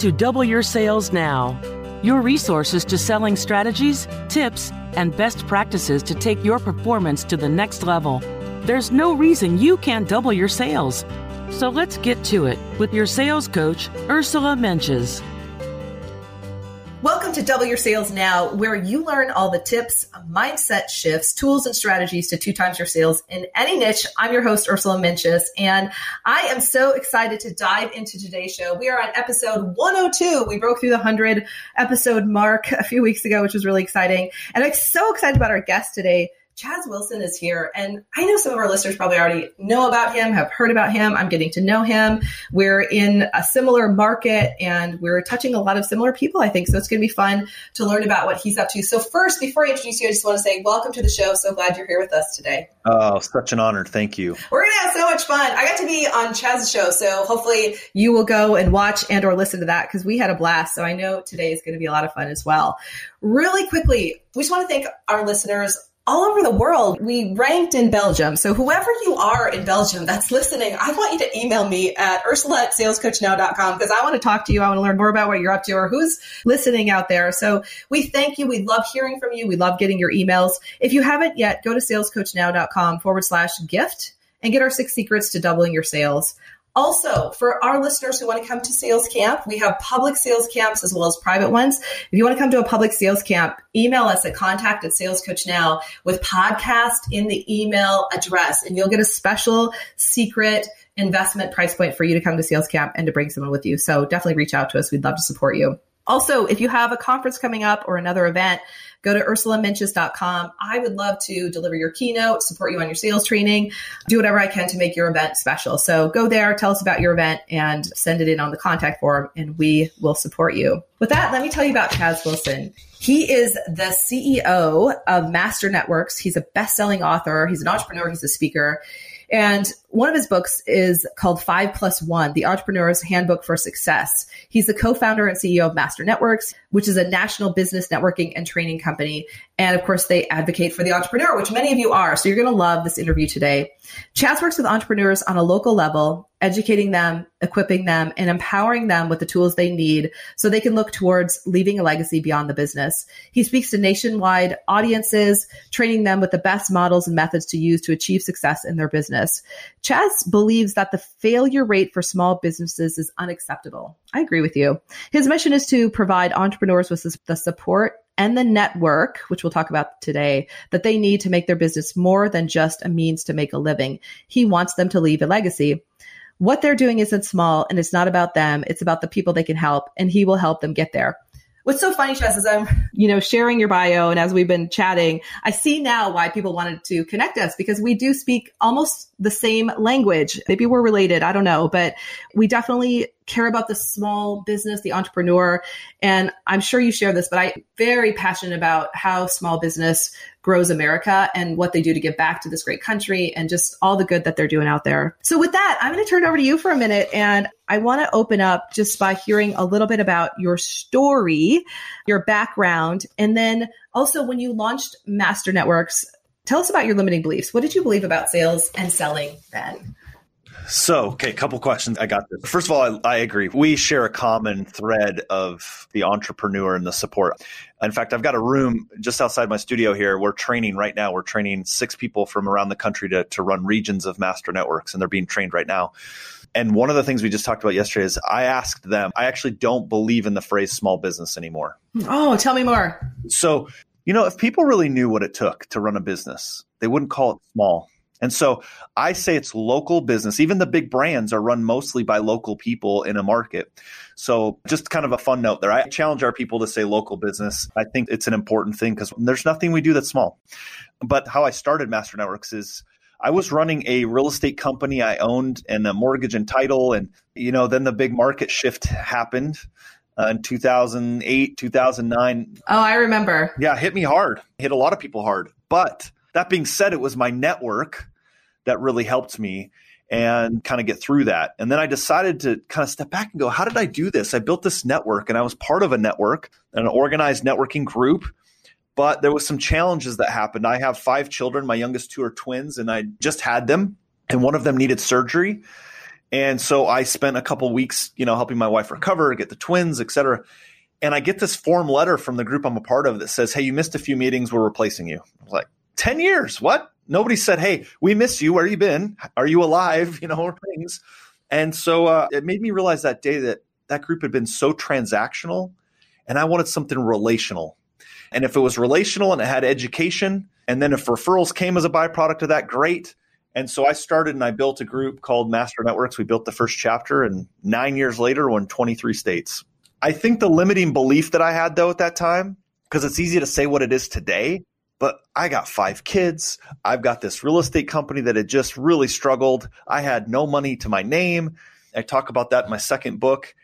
To Double Your Sales Now, your resources to selling strategies, tips, and best practices to take your performance to the next level. There's no reason you can't double your sales. So let's get to it with your sales coach, Ursula Mentjes. Welcome to Double Your Sales Now, where you learn all the tips, mindset shifts, tools, and strategies to two times your sales in any niche. I'm your host, Ursula Mentjes, and I am so excited to dive into today's show. We are on episode 102. We broke through the 100 episode mark a few weeks ago, which was really exciting. And I'm so excited about our guest today. Chaz Wilson is here. And I know some of our listeners probably already know about him, have heard about him. I'm getting to know him. We're in a similar market and we're touching a lot of similar people, I think. So it's going to be fun to learn about what he's up to. So, first, before I introduce you, I just want to say welcome to the show. So glad you're here with us today. Oh, such an honor. Thank you. We're going to have so much fun. I got to be on Chaz's show. So hopefully you will go and watch and or listen to that because we had a blast. So I know today is going to be a lot of fun as well. Really quickly, we just want to thank our listeners all over the world. We ranked in Belgium. So whoever you are in Belgium that's listening, I want you to email me at ursula at salescoachnow.com because I want to talk to you. I want to learn more about what you're up to or who's listening out there. So we thank you. We love hearing from you. We love getting your emails. If you haven't yet, go to salescoachnow.com forward slash gift and get our six secrets to doubling your sales. Also, for our listeners who want to come to sales camp, we have public sales camps as well as private ones. If you want to come to a public sales camp, email us at contact at sales coach now with podcast in the email address and you'll get a special secret investment price point for you to come to sales camp and to bring someone with you. So definitely reach out to us. We'd love to support you. Also, if you have a conference coming up or another event, go to ursulamentjes.com. I would love to deliver your keynote, support you on your sales training, do whatever I can to make your event special. So go there, tell us about your event, and send it in on the contact form, and we will support you. With that, let me tell you about Chaz Wilson. He is the CEO of Master Networks. He's a best selling author, he's an entrepreneur, he's a speaker. And one of his books is called Five Plus One, The Entrepreneur's Handbook for Success. He's the co-founder and CEO of Master Networks, which is a national business networking and training company. And of course, they advocate for the entrepreneur, which many of you are. So you're going to love this interview today. Chaz works with entrepreneurs on a local level, educating them, equipping them, and empowering them with the tools they need so they can look towards leaving a legacy beyond the business. He speaks to nationwide audiences, training them with the best models and methods to use to achieve success in their business. Chaz believes that the failure rate for small businesses is unacceptable. I agree with you. His mission is to provide entrepreneurs with the support and the network, which we'll talk about today, that they need to make their business more than just a means to make a living. He wants them to leave a legacy. What they're doing isn't small and it's not about them. It's about the people they can help and he will help them get there. What's so funny, Chaz, is I'm, you know, sharing your bio and as we've been chatting, I see now why people wanted to connect us because we do speak almost the same language. Maybe we're related. I don't know, but we definitely care about the small business, the entrepreneur. And I'm sure you share this, but I'm very passionate about how small business grows America and what they do to give back to this great country and just all the good that they're doing out there. So with that, I'm going to turn it over to you for a minute and I want to open up just by hearing a little bit about your story, your background, and then also when you launched Master Networks, tell us about your limiting beliefs. What did you believe about sales and selling then? So, okay, a couple questions. I got this. First of all, I, I, agree. We share a common thread of the entrepreneur and the support. In fact, I've got a room just outside my studio here. We're training right now. We're training six people from around the country to, to run regions of master networks, and they're being trained right now. And one of the things we just talked about yesterday is I asked them, I actually don't believe in the phrase small business anymore. Oh, tell me more. So, you know, if people really knew what it took to run a business, they wouldn't call it small and so I say it's local business. Even the big brands are run mostly by local people in a market. So just kind of a fun note there. I challenge our people to say local business. I think it's an important thing because there's nothing we do that's small. But how I started Master Networks is I was running a real estate company I owned and a mortgage and title. And, you know, then the big market shift happened. Uh, in 2008, 2009. Oh, I remember. Yeah, hit me hard. Hit a lot of people hard. But that being said, it was my network that really helped me and kind of get through that. And then I decided to kind of step back and go, how did I do this? I built this network and I was part of a network, an organized networking group. But there was some challenges that happened. I have five children. My youngest two are twins, and I just had them, and one of them needed surgery. And so I spent a couple weeks, you know, helping my wife recover, get the twins, et cetera. And I get this form letter from the group I'm a part of that says, Hey, you missed a few meetings. We're replacing you. I was like, 10 years. What? Nobody said, "Hey, we miss you. Where you been? Are you alive?" You know, things. And so uh, it made me realize that day that that group had been so transactional, and I wanted something relational. And if it was relational and it had education, and then if referrals came as a byproduct of that, great. And so I started and I built a group called Master Networks. We built the first chapter, and nine years later, we're in 23 states. I think the limiting belief that I had, though, at that time, because it's easy to say what it is today, I got five kids. I've got this real estate company that had just really struggled. I had no money to my name. I talk about that in my second book.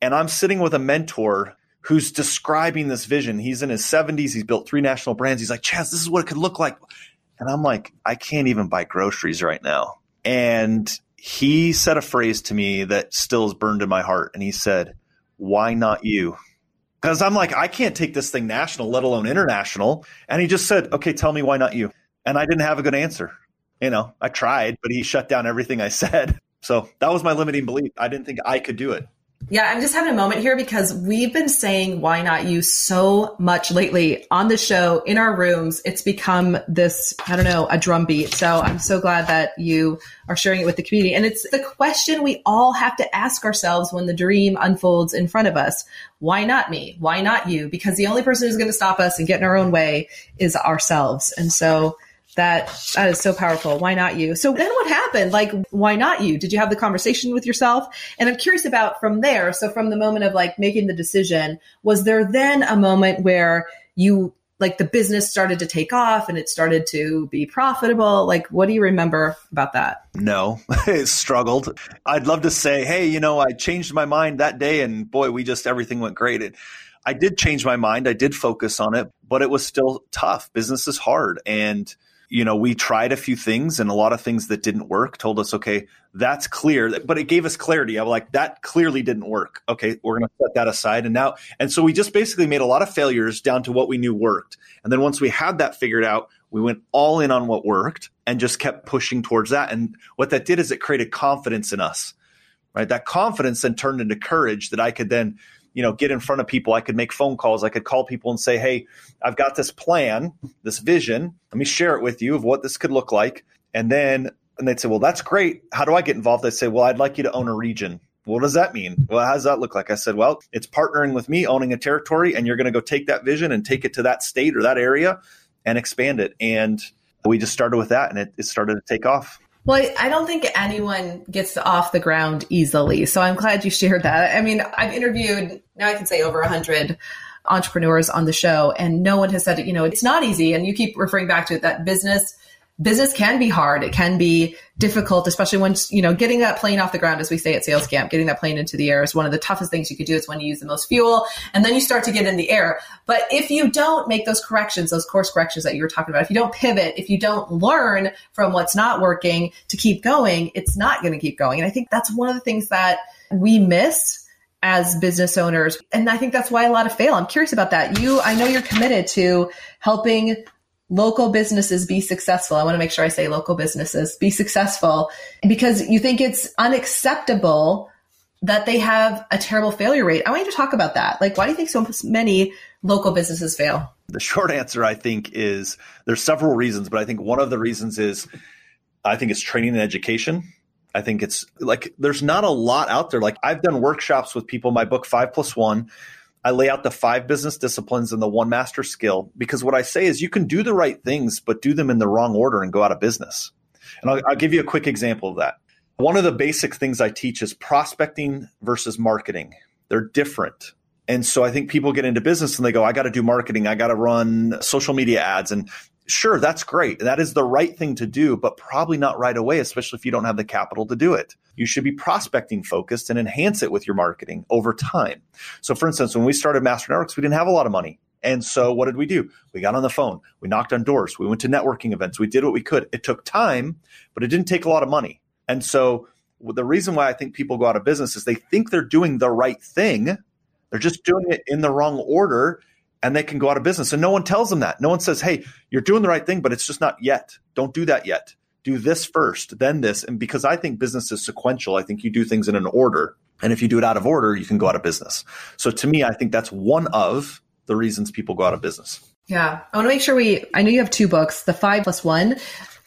And I'm sitting with a mentor who's describing this vision. He's in his 70s. He's built three national brands. He's like, Chaz, this is what it could look like. And I'm like, I can't even buy groceries right now. And he said a phrase to me that still is burned in my heart. And he said, Why not you? Because I'm like, I can't take this thing national, let alone international. And he just said, okay, tell me why not you? And I didn't have a good answer. You know, I tried, but he shut down everything I said. So that was my limiting belief. I didn't think I could do it. Yeah, I'm just having a moment here because we've been saying why not you so much lately on the show, in our rooms. It's become this, I don't know, a drumbeat. So I'm so glad that you are sharing it with the community. And it's the question we all have to ask ourselves when the dream unfolds in front of us. Why not me? Why not you? Because the only person who's going to stop us and get in our own way is ourselves. And so that that is so powerful. Why not you? So then what happened? Like, why not you? Did you have the conversation with yourself? And I'm curious about from there. So from the moment of like making the decision, was there then a moment where you like the business started to take off and it started to be profitable? Like, what do you remember about that? No, it struggled. I'd love to say, hey, you know, I changed my mind that day and boy, we just everything went great. It, I did change my mind. I did focus on it, but it was still tough. Business is hard. And you know, we tried a few things and a lot of things that didn't work told us, okay, that's clear, but it gave us clarity. I'm like, that clearly didn't work. Okay, we're going to set that aside. And now, and so we just basically made a lot of failures down to what we knew worked. And then once we had that figured out, we went all in on what worked and just kept pushing towards that. And what that did is it created confidence in us, right? That confidence then turned into courage that I could then you know get in front of people. I could make phone calls. I could call people and say hey i've got this plan this vision. Let me share it with you of what this could look like. And then and they'd say well that's great. How do i get involved? I'd say well i'd like you to own a region. What does that mean? Well how does that look like? I said well it's partnering with me owning a territory and you're going to go take that vision and take it to that state or that area and expand it. And we just started with that and it, it started to take off well, I don't think anyone gets off the ground easily. So I'm glad you shared that. I mean, I've interviewed, now I can say over 100 entrepreneurs on the show, and no one has said, you know, it's not easy. And you keep referring back to it that business business can be hard. It can be difficult, especially when, you know, getting that plane off the ground, as we say at sales camp, getting that plane into the air is one of the toughest things you could do. It's when you use the most fuel and then you start to get in the air. But if you don't make those corrections, those course corrections that you were talking about, if you don't pivot, if you don't learn from what's not working to keep going, it's not going to keep going. And I think that's one of the things that we miss as business owners. And I think that's why a lot of fail. I'm curious about that. You, I know you're committed to helping local businesses be successful. I want to make sure I say local businesses be successful because you think it's unacceptable that they have a terrible failure rate. I want you to talk about that. Like, why do you think so many local businesses fail? The short answer, I think, is there's several reasons, but I think one of the reasons is I think it's training and education. I think it's like there's not a lot out there. Like I've done workshops with people, my book, Five Plus One. I lay out the five business disciplines and the one master skill because what I say is you can do the right things, but do them in the wrong order and go out of business. And I'll, I'll give you a quick example of that. One of the basic things I teach is prospecting versus marketing. They're different. And so I think people get into business and they go, I got to do marketing. I got to run social media ads. And sure, that's great. That is the right thing to do, but probably not right away, especially if you don't have the capital to do it. You should be prospecting focused and enhance it with your marketing over time. So, for instance, when we started Master Networks, we didn't have a lot of money. And so, what did we do? We got on the phone, we knocked on doors, we went to networking events, we did what we could. It took time, but it didn't take a lot of money. And so, the reason why I think people go out of business is they think they're doing the right thing. They're just doing it in the wrong order and they can go out of business. And no one tells them that. No one says, hey, you're doing the right thing, but it's just not yet. Don't do that yet. Do this first, then this. And because I think business is sequential, I think you do things in an order. And if you do it out of order, you can go out of business. So to me, I think that's one of the reasons people go out of business. Yeah. I want to make sure we, I know you have two books, the five plus one.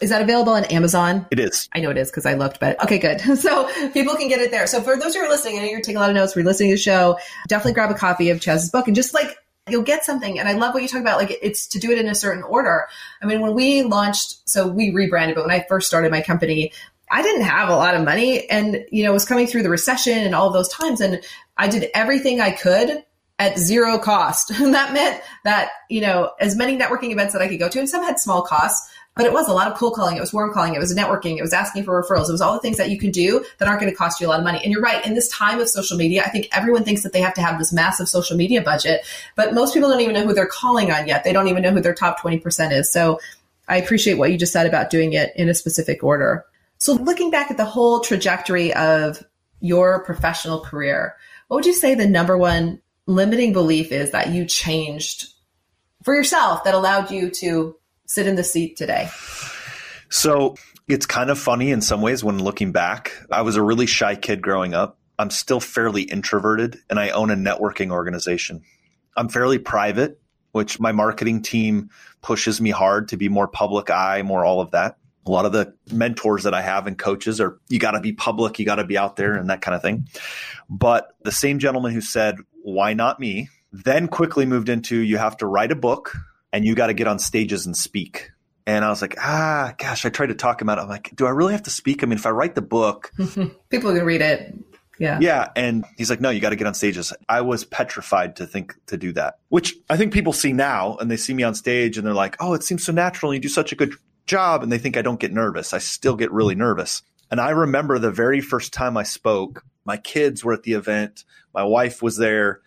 Is that available on Amazon? It is. I know it is because I looked, but okay, good. So people can get it there. So for those who are listening, I know you're taking a lot of notes, we're listening to the show, definitely grab a copy of Chaz's book and just like you'll get something. And I love what you talk about. Like it's to do it in a certain order. I mean, when we launched, so we rebranded, but when I first started my company, I didn't have a lot of money and, you know, was coming through the recession and all those times. And I did everything I could at zero cost. And that meant that, you know, as many networking events that I could go to, and some had small costs, but it was a lot of cold calling. It was warm calling. It was networking. It was asking for referrals. It was all the things that you can do that aren't going to cost you a lot of money. And you're right. In this time of social media, I think everyone thinks that they have to have this massive social media budget, but most people don't even know who they're calling on yet. They don't even know who their top 20% is. So I appreciate what you just said about doing it in a specific order. So looking back at the whole trajectory of your professional career, what would you say the number one limiting belief is that you changed for yourself that allowed you to sit in the seat today? So it's kind of funny in some ways when looking back. I was a really shy kid growing up. I'm still fairly introverted and I own a networking organization. I'm fairly private, which my marketing team pushes me hard to be more public eye, more all of that. A lot of the mentors that I have and coaches are you got to be public, you got to be out there and that kind of thing. But the same gentleman who said, why not me? Then quickly moved into you have to write a book and you got to get on stages and speak. And I was like, ah, gosh, I tried to talk him out. I'm like, do I really have to speak? I mean, if I write the book, people are going to read it. Yeah. Yeah. And he's like, no, you got to get on stages. I was petrified to think to do that, which I think people see now and they see me on stage and they're like, oh, it seems so natural. And You do such a good job. And they think I don't get nervous. I still get really nervous. And I remember the very first time I spoke, my kids were at the event, my wife was there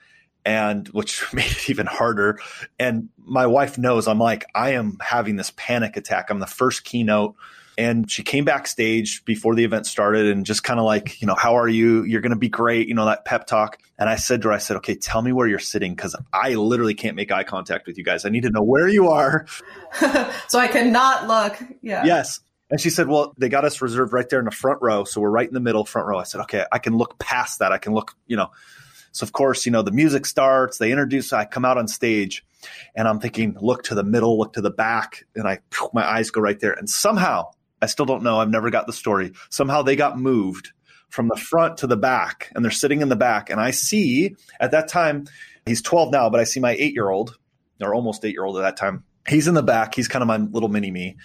and which made it even harder. And my wife knows I'm like, I am having this panic attack. I'm the first keynote. And she came backstage before the event started and just kind of like, you know, how are you? You're going to be great. You know, that pep talk. And I said to her, I said, okay, tell me where you're sitting because I literally can't make eye contact with you guys. I need to know where you are. so I cannot look. Yeah. Yes. And she said, Well, they got us reserved right there in the front row. So we're right in the middle, front row. I said, Okay, I can look past that. I can look, you know. So of course, you know, the music starts, they introduce, I come out on stage and I'm thinking, look to the middle, look to the back, and I my eyes go right there. And somehow, I still don't know, I've never got the story. Somehow they got moved from the front to the back and they're sitting in the back. And I see at that time, he's 12 now, but I see my eight year old, or almost eight year old at that time. He's in the back. He's kind of my little mini me.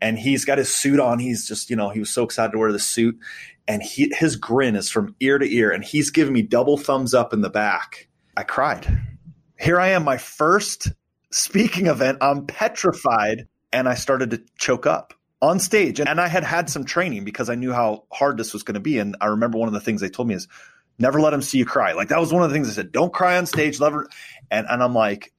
And he's got his suit on. He's just, you know, he was so excited to wear the suit and he, his grin is from ear to ear, and he's giving me double thumbs up in the back. I cried. Here I am, my first speaking event. I'm petrified, and I started to choke up on stage. And I had had some training because I knew how hard this was going to be. And I remember one of the things they told me is never let them see you cry. Like that was one of the things they said, don't cry on stage. Never. And, and I'm like,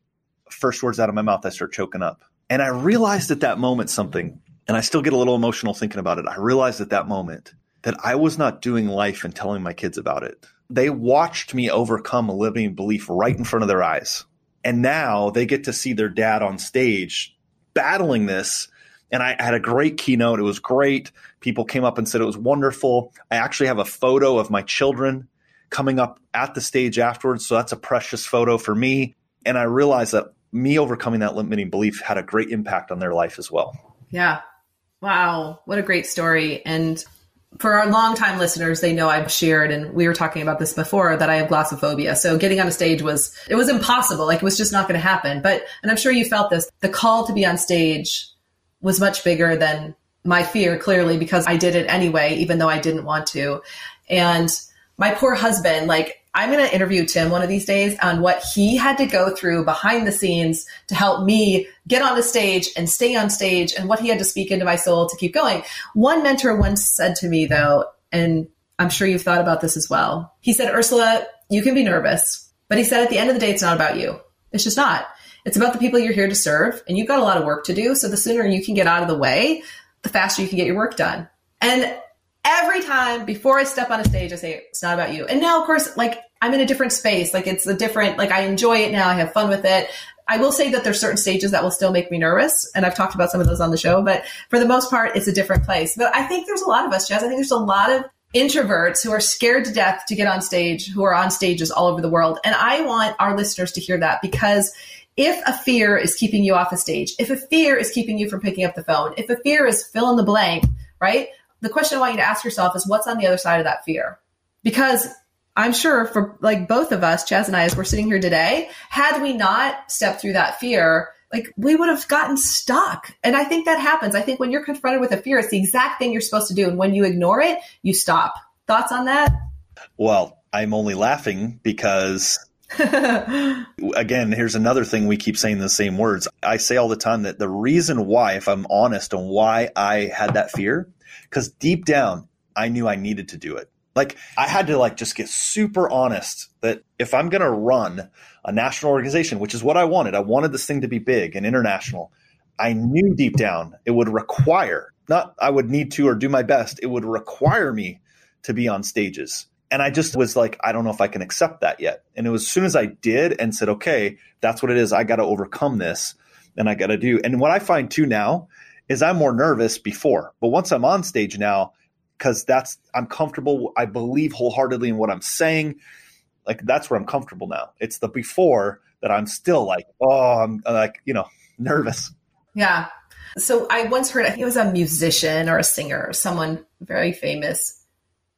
first words out of my mouth, I start choking up. And I realized at that moment something, and I still get a little emotional thinking about it. I realized at that moment that I was not doing life and telling my kids about it. They watched me overcome a limiting belief right in front of their eyes. And now they get to see their dad on stage battling this. And I had a great keynote. It was great. People came up and said it was wonderful. I actually have a photo of my children coming up at the stage afterwards. So that's a precious photo for me. And I realized that me overcoming that limiting belief had a great impact on their life as well. Yeah. Wow. What a great story. And for our longtime listeners, they know I've shared, and we were talking about this before, that I have glossophobia. So getting on a stage was, it was impossible. Like it was just not going to happen. But, and I'm sure you felt this, the call to be on stage was much bigger than my fear, clearly, because I did it anyway, even though I didn't want to. And my poor husband, like, I'm going to interview Tim one of these days on what he had to go through behind the scenes to help me get on the stage and stay on stage and what he had to speak into my soul to keep going. One mentor once said to me, though, and I'm sure you've thought about this as well. He said, Ursula, you can be nervous, but he said, at the end of the day, it's not about you. It's just not. It's about the people you're here to serve, and you've got a lot of work to do. So the sooner you can get out of the way, the faster you can get your work done. And every time before I step on a stage, I say, it's not about you. And now, of course, like I'm in a different space. Like it's a different, like I enjoy it now. I have fun with it. I will say that there's certain stages that will still make me nervous. And I've talked about some of those on the show, but for the most part, it's a different place. But I think there's a lot of us, Chaz. I think there's a lot of introverts who are scared to death to get on stage, who are on stages all over the world. And I want our listeners to hear that because if a fear is keeping you off a stage, if a fear is keeping you from picking up the phone, if a fear is fill in the blank, right? The question I want you to ask yourself is what's on the other side of that fear? Because I'm sure for like both of us, Chaz and I, as we're sitting here today, had we not stepped through that fear, like we would have gotten stuck. And I think that happens. I think when you're confronted with a fear, it's the exact thing you're supposed to do. And when you ignore it, you stop. Thoughts on that? Well, I'm only laughing because again, here's another thing we keep saying the same words. I say all the time that the reason why, if I'm honest on why I had that fear, because deep down, I knew I needed to do it. Like I had to like just get super honest that if I'm going to run a national organization, which is what I wanted, I wanted this thing to be big and international. I knew deep down it would require, not I would need to or do my best, it would require me to be on stages. And I just was like, I don't know if I can accept that yet. And it was as soon as I did and said, okay, that's what it is. I got to overcome this and I got to do. And what I find too now is I'm more nervous before, but once I'm on stage now, because that's I'm comfortable. I believe wholeheartedly in what I'm saying. Like that's where I'm comfortable now. It's the before that I'm still like, oh, I'm like, you know, nervous. Yeah. So I once heard, I think it was a musician or a singer, someone very famous,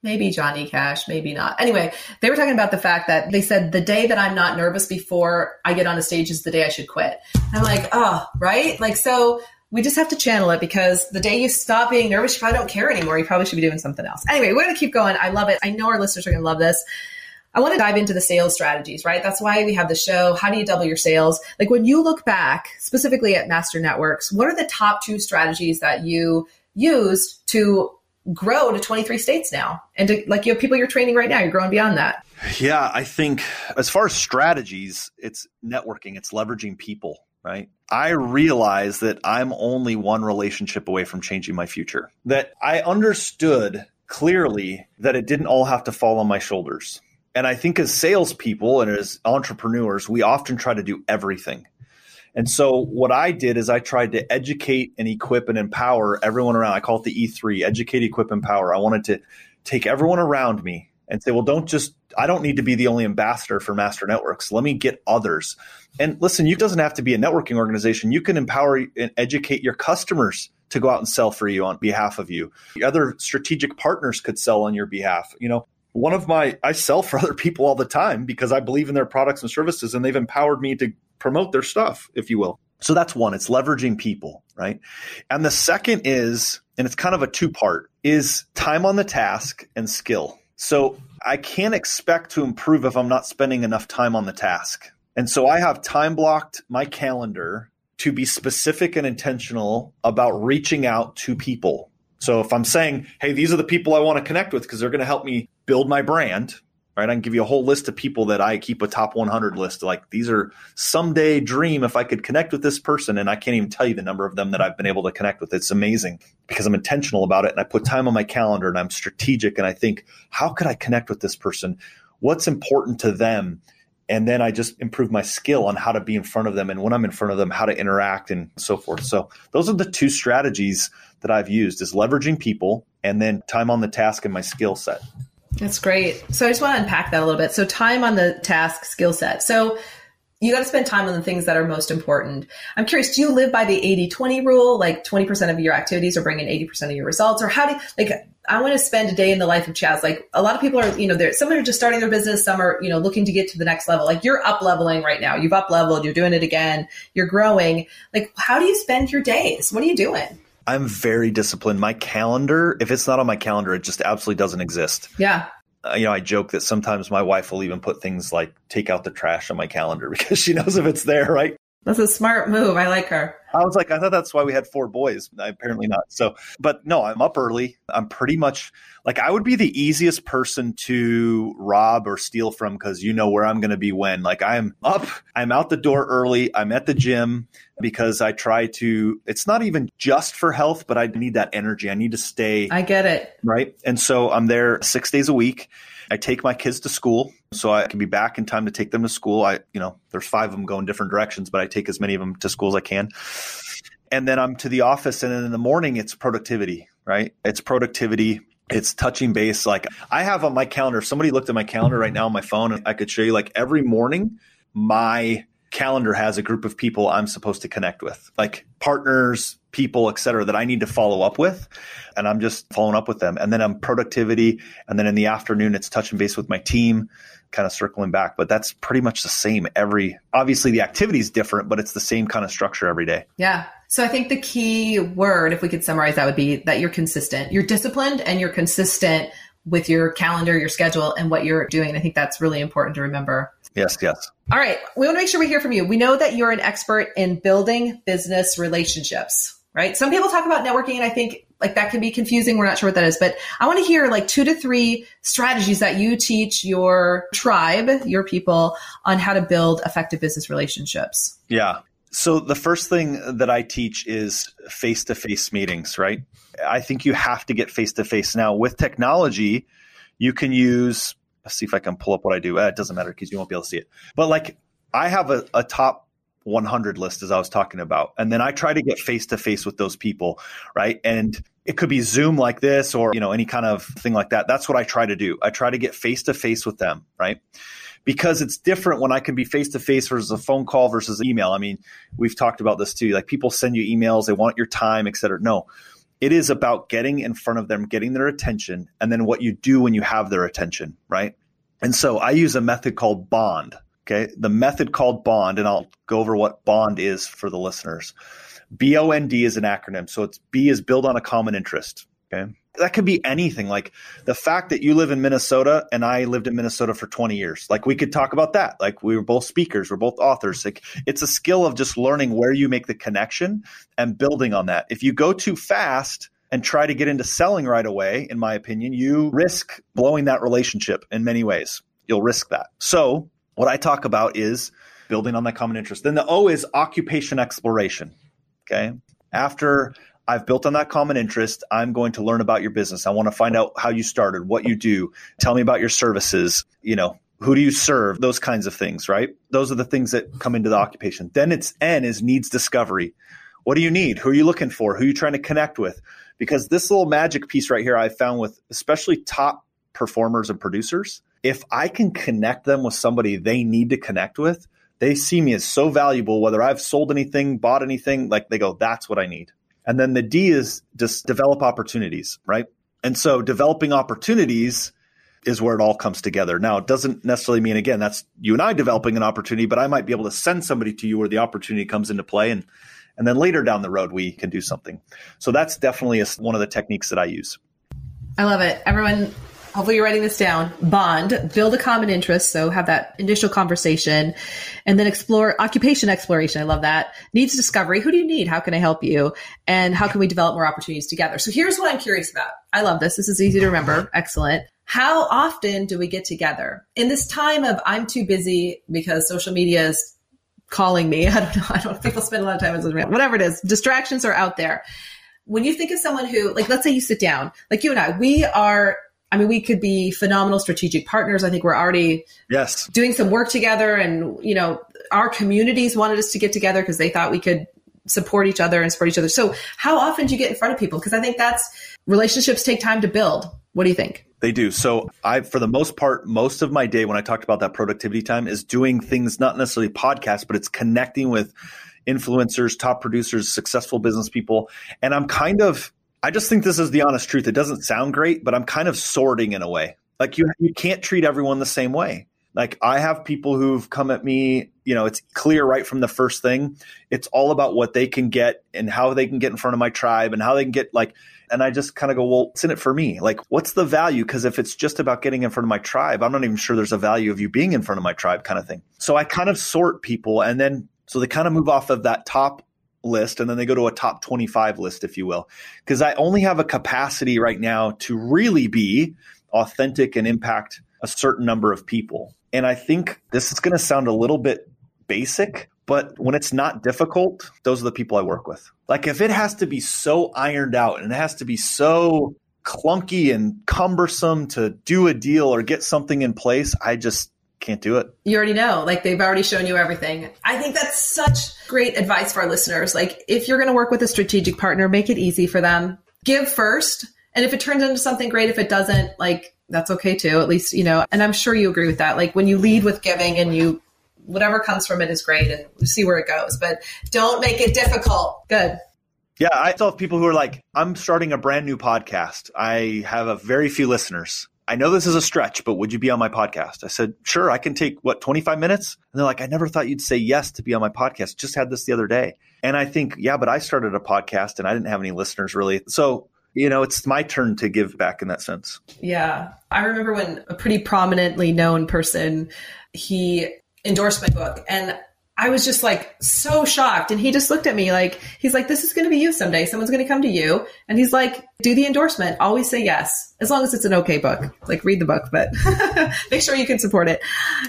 maybe Johnny Cash, maybe not. Anyway, they were talking about the fact that they said the day that I'm not nervous before I get on a stage is the day I should quit. I'm like, oh, right? Like, so we just have to channel it because the day you stop being nervous, you probably don't care anymore. You probably should be doing something else. Anyway, we're going to keep going. I love it. I know our listeners are going to love this. I want to dive into the sales strategies, right? That's why we have the show. How do you double your sales? Like when you look back specifically at Master Networks, what are the top two strategies that you used to grow to 23 states now? And to, like you have people you're training right now, you're growing beyond that. Yeah, I think as far as strategies, it's networking, it's leveraging people right? I realize that I'm only one relationship away from changing my future. That I understood clearly that it didn't all have to fall on my shoulders. And I think as salespeople and as entrepreneurs, we often try to do everything. And so what I did is I tried to educate and equip and empower everyone around. I call it the E3, educate, equip, empower. I wanted to take everyone around me and say, well, don't just, I don't need to be the only ambassador for master networks. Let me get others. And listen, you doesn't have to be a networking organization. You can empower and educate your customers to go out and sell for you on behalf of you. The Other strategic partners could sell on your behalf. You know, one of my, I sell for other people all the time because I believe in their products and services and they've empowered me to promote their stuff, if you will. So that's one, it's leveraging people, right? And the second is, and it's kind of a two part, is time on the task and skill so I can't expect to improve if I'm not spending enough time on the task. And so I have time blocked my calendar to be specific and intentional about reaching out to people. So if I'm saying, hey, these are the people I want to connect with because they're going to help me build my brand, right? I can give you a whole list of people that I keep a top 100 list. Like these are someday dream if I could connect with this person. And I can't even tell you the number of them that I've been able to connect with. It's amazing because I'm intentional about it and I put time on my calendar and I'm strategic and I think, how could I connect with this person? What's important to them? And then I just improve my skill on how to be in front of them. And when I'm in front of them, how to interact and so forth. So those are the two strategies that I've used is leveraging people and then time on the task and my skill set. That's great. So I just want to unpack that a little bit. So time on the task skill set. So you got to spend time on the things that are most important. I'm curious, do you live by the 80 20 rule? Like 20% of your activities are bringing 80% of your results? Or how do you, like, I want to spend a day in the life of Chaz. Like a lot of people are, you know, they're, some are just starting their business. Some are, you know, looking to get to the next level. Like you're up leveling right now. You've up leveled. You're doing it again. You're growing. Like, how do you spend your days? What are you doing? I'm very disciplined. My calendar, if it's not on my calendar, it just absolutely doesn't exist. Yeah uh, you know, I joke that sometimes my wife will even put things like take out the trash on my calendar because she knows if it's there, right? That's a smart move. I like her. I was like, I thought that's why we had four boys. Apparently not. So, but no, I'm up early. I'm pretty much like I would be the easiest person to rob or steal from because you know where I'm going to be when. Like I'm up, I'm out the door early. I'm at the gym because I try to. It's not even just for health, but I need that energy. I need to stay. I get it. Right, and so I'm there six days a week. I take my kids to school so I can be back in time to take them to school. I, you know, there's five of them going different directions, but I take as many of them to school as I can. And then I'm to the office, and then in the morning it's productivity, right? It's productivity. It's touching base. Like I have on my calendar, if somebody looked at my calendar right now on my phone, and I could show you like every morning, my calendar has a group of people I'm supposed to connect with, like partners, people, et cetera, that I need to follow up with. And I'm just following up with them. And then I'm productivity. And then in the afternoon, it's touching base with my team, kind of circling back. But that's pretty much the same every, obviously the activity is different, but it's the same kind of structure every day. Yeah. So I think the key word, if we could summarize that would be that you're consistent. You're disciplined and you're consistent with your calendar, your schedule, and what you're doing. I think that's really important to remember. Yes, yes. All right. We want to make sure we hear from you. We know that you're an expert in building business relationships right? Some people talk about networking and I think like that can be confusing. We're not sure what that is, but I want to hear like two to three strategies that you teach your tribe, your people on how to build effective business relationships. Yeah. So the first thing that I teach is face to face meetings, right? I think you have to get face to face. Now with technology, you can use, let's see if I can pull up what I do. Uh, it doesn't matter because you won't be able to see it. But like I have a, a top 100 list as I was talking about. And then I try to get face to face with those people, right? And it could be Zoom like this or, you know, any kind of thing like that. That's what I try to do. I try to get face to face with them, right? Because it's different when I can be face to face versus a phone call versus email. I mean, we've talked about this too. Like people send you emails, they want your time, et cetera. No, it is about getting in front of them, getting their attention, and then what you do when you have their attention, right? And so I use a method called bond. Okay. The method called BOND, and I'll go over what BOND is for the listeners. B O N D is an acronym. So it's B is build on a common interest. Okay. That could be anything like the fact that you live in Minnesota and I lived in Minnesota for 20 years. Like we could talk about that. Like we were both speakers, we're both authors. Like it's a skill of just learning where you make the connection and building on that. If you go too fast, and try to get into selling right away, in my opinion, you risk blowing that relationship in many ways. You'll risk that. So what I talk about is building on that common interest. Then the O is occupation exploration. Okay. After I've built on that common interest, I'm going to learn about your business. I want to find out how you started, what you do. Tell me about your services. You know, who do you serve? Those kinds of things, right? Those are the things that come into the occupation. Then it's N is needs discovery. What do you need? Who are you looking for? Who are you trying to connect with? Because this little magic piece right here, I found with especially top performers and producers, if I can connect them with somebody they need to connect with, they see me as so valuable, whether I've sold anything, bought anything, like they go, that's what I need. And then the D is just develop opportunities, right? And so developing opportunities is where it all comes together. Now, it doesn't necessarily mean, again, that's you and I developing an opportunity, but I might be able to send somebody to you where the opportunity comes into play. And, and then later down the road, we can do something. So that's definitely a, one of the techniques that I use. I love it. Everyone, hopefully you're writing this down. Bond. Build a common interest so have that initial conversation. And then explore occupation exploration. I love that. Needs discovery. Who do you need? How can i help you? And how can we develop more opportunities together? So here's what i'm curious about. I love this. This is easy to remember. Excellent. How often do we get together? In this time of i'm too busy because social media is calling me. I don't know. I don't people spend a lot of time on social media. Whatever it is. Distractions are out there. When you think of someone who like let's say you sit down. Like you and i we are I mean, we could be phenomenal strategic partners. I think we're already yes doing some work together, and you know, our communities wanted us to get together because they thought we could support each other and support each other. So, how often do you get in front of people? Because I think that's relationships take time to build. What do you think? They do. So I, for the most part, most of my day when I talked about that productivity time is doing things, not necessarily podcasts, but it's connecting with influencers, top producers, successful business people. And I'm kind of, I just think this is the honest truth. It doesn't sound great, but I'm kind of sorting in a way. Like you, you can't treat everyone the same way. Like I have people who've come at me, you know, it's clear right from the first thing. It's all about what they can get and how they can get in front of my tribe and how they can get like, and I just kind of go, well, what's in it for me? Like, what's the value? Because if it's just about getting in front of my tribe, I'm not even sure there's a value of you being in front of my tribe kind of thing. So I kind of sort people and then, so they kind of move off of that top list and then they go to a top 25 list, if you will. Because I only have a capacity right now to really be authentic and impact a certain number of people. And I think this is going to sound a little bit basic, but when it's not difficult, those are the people I work with. Like if it has to be so ironed out and it has to be so clunky and cumbersome to do a deal or get something in place, I just can't do it. You already know, like they've already shown you everything. I think that's such great advice for our listeners. Like if you're going to work with a strategic partner, make it easy for them. Give first. And if it turns into something great, if it doesn't, like that's okay too. At least, you know, and I'm sure you agree with that. Like when you lead with giving and you whatever comes from it is great and see where it goes. But don't make it difficult. Good. Yeah, I have people who are like, I'm starting a brand new podcast. I have a very few listeners. I know this is a stretch, but would you be on my podcast? I said, sure, I can take what, 25 minutes? And they're like, I never thought you'd say yes to be on my podcast. Just had this the other day. And I think, yeah, but I started a podcast and I didn't have any listeners really. So, you know, it's my turn to give back in that sense. Yeah. I remember when a pretty prominently known person, he endorsed my book. And I was just like so shocked. And he just looked at me like, he's like, this is going to be you someday. Someone's going to come to you. And he's like, do the endorsement. Always say yes, as long as it's an okay book. Like, read the book, but make sure you can support it.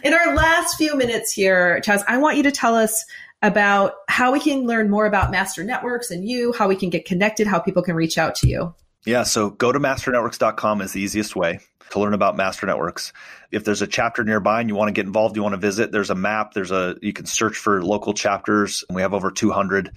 In our last few minutes here, Chaz, I want you to tell us about how we can learn more about Master Networks and you, how we can get connected, how people can reach out to you. Yeah, so go to masternetworks.com is the easiest way to learn about Master Networks. If there's a chapter nearby and you want to get involved, you want to visit, there's a map, there's a you can search for local chapters. We have over 200.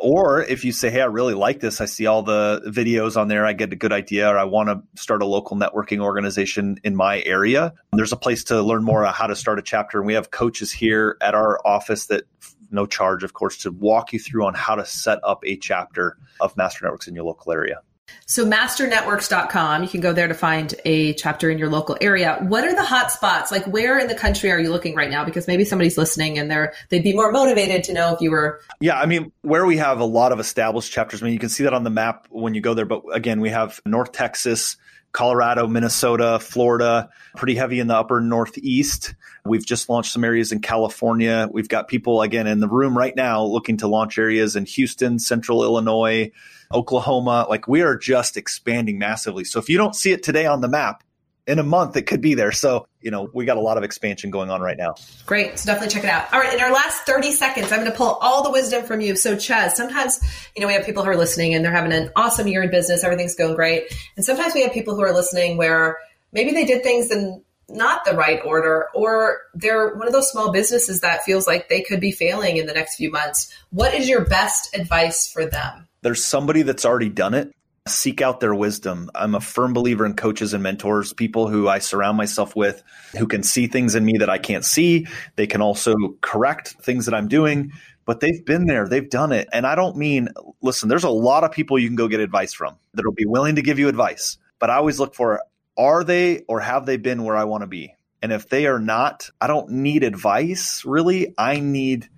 Or if you say, "Hey, I really like this. I see all the videos on there. I get a good idea or I want to start a local networking organization in my area." There's a place to learn more about how to start a chapter and we have coaches here at our office that no charge, of course, to walk you through on how to set up a chapter of Master Networks in your local area. So masternetworks.com, you can go there to find a chapter in your local area. What are the hot spots? Like where in the country are you looking right now? Because maybe somebody's listening and they're they'd be more motivated to know if you were Yeah, I mean, where we have a lot of established chapters, I mean you can see that on the map when you go there, but again, we have North Texas, Colorado, Minnesota, Florida, pretty heavy in the upper northeast. We've just launched some areas in California. We've got people again in the room right now looking to launch areas in Houston, Central Illinois, Oklahoma. Like we are just expanding massively. So if you don't see it today on the map, in a month it could be there. So, you know, we got a lot of expansion going on right now. Great. So definitely check it out. All right. In our last 30 seconds, I'm going to pull all the wisdom from you. So Chaz, sometimes, you know, we have people who are listening and they're having an awesome year in business. Everything's going great. And sometimes we have people who are listening where maybe they did things in not the right order, or they're one of those small businesses that feels like they could be failing in the next few months. What is your best advice for them? There's somebody that's already done it. Seek out their wisdom. I'm a firm believer in coaches and mentors, people who I surround myself with who can see things in me that I can't see. They can also correct things that I'm doing, but they've been there, they've done it. And I don't mean, listen, there's a lot of people you can go get advice from that'll be willing to give you advice. But I always look for are they or have they been where I want to be? And if they are not, I don't need advice really. I need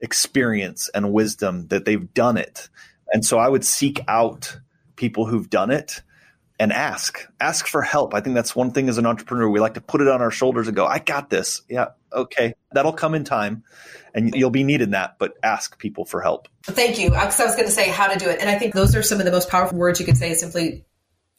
experience and wisdom that they've done it. And so I would seek out people who've done it and ask. Ask for help. I think that's one thing as an entrepreneur. We like to put it on our shoulders and go, I got this. Yeah, okay. That'll come in time and you'll be needing that, but ask people for help. Thank you. Because I was going to say how to do it. And I think those are some of the most powerful words you could say is simply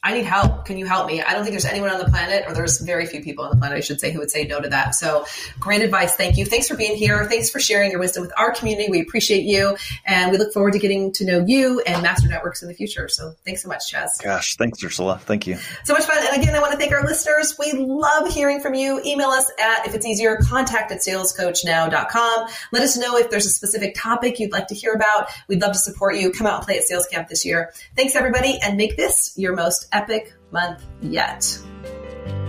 I need help. Can you help me? I don't think there's anyone on the planet, or there's very few people on the planet, I should say, who would say no to that. So, great advice. Thank you. Thanks for being here. Thanks for sharing your wisdom with our community. We appreciate you. And we look forward to getting to know you and Master Networks in the future. So, thanks so much, Chaz. Gosh, thanks, Ursula. Thank you. So much fun. And again, I want to thank our listeners. We love hearing from you. Email us at, if it's easier, contact at salescoachnow.com. Let us know if there's a specific topic you'd like to hear about. We'd love to support you. Come out and play at Sales Camp this year. Thanks, everybody, and make this your epic month yet.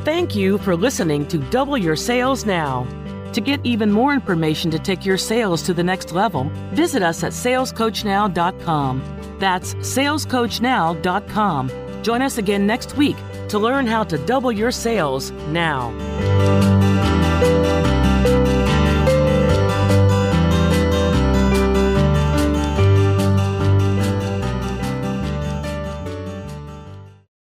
Thank you for listening to Double Your Sales Now. To get even more information to take your sales to the next level, visit us at salescoachnow.com. That's salescoachnow.com. Join us again next week to learn how to double your sales now.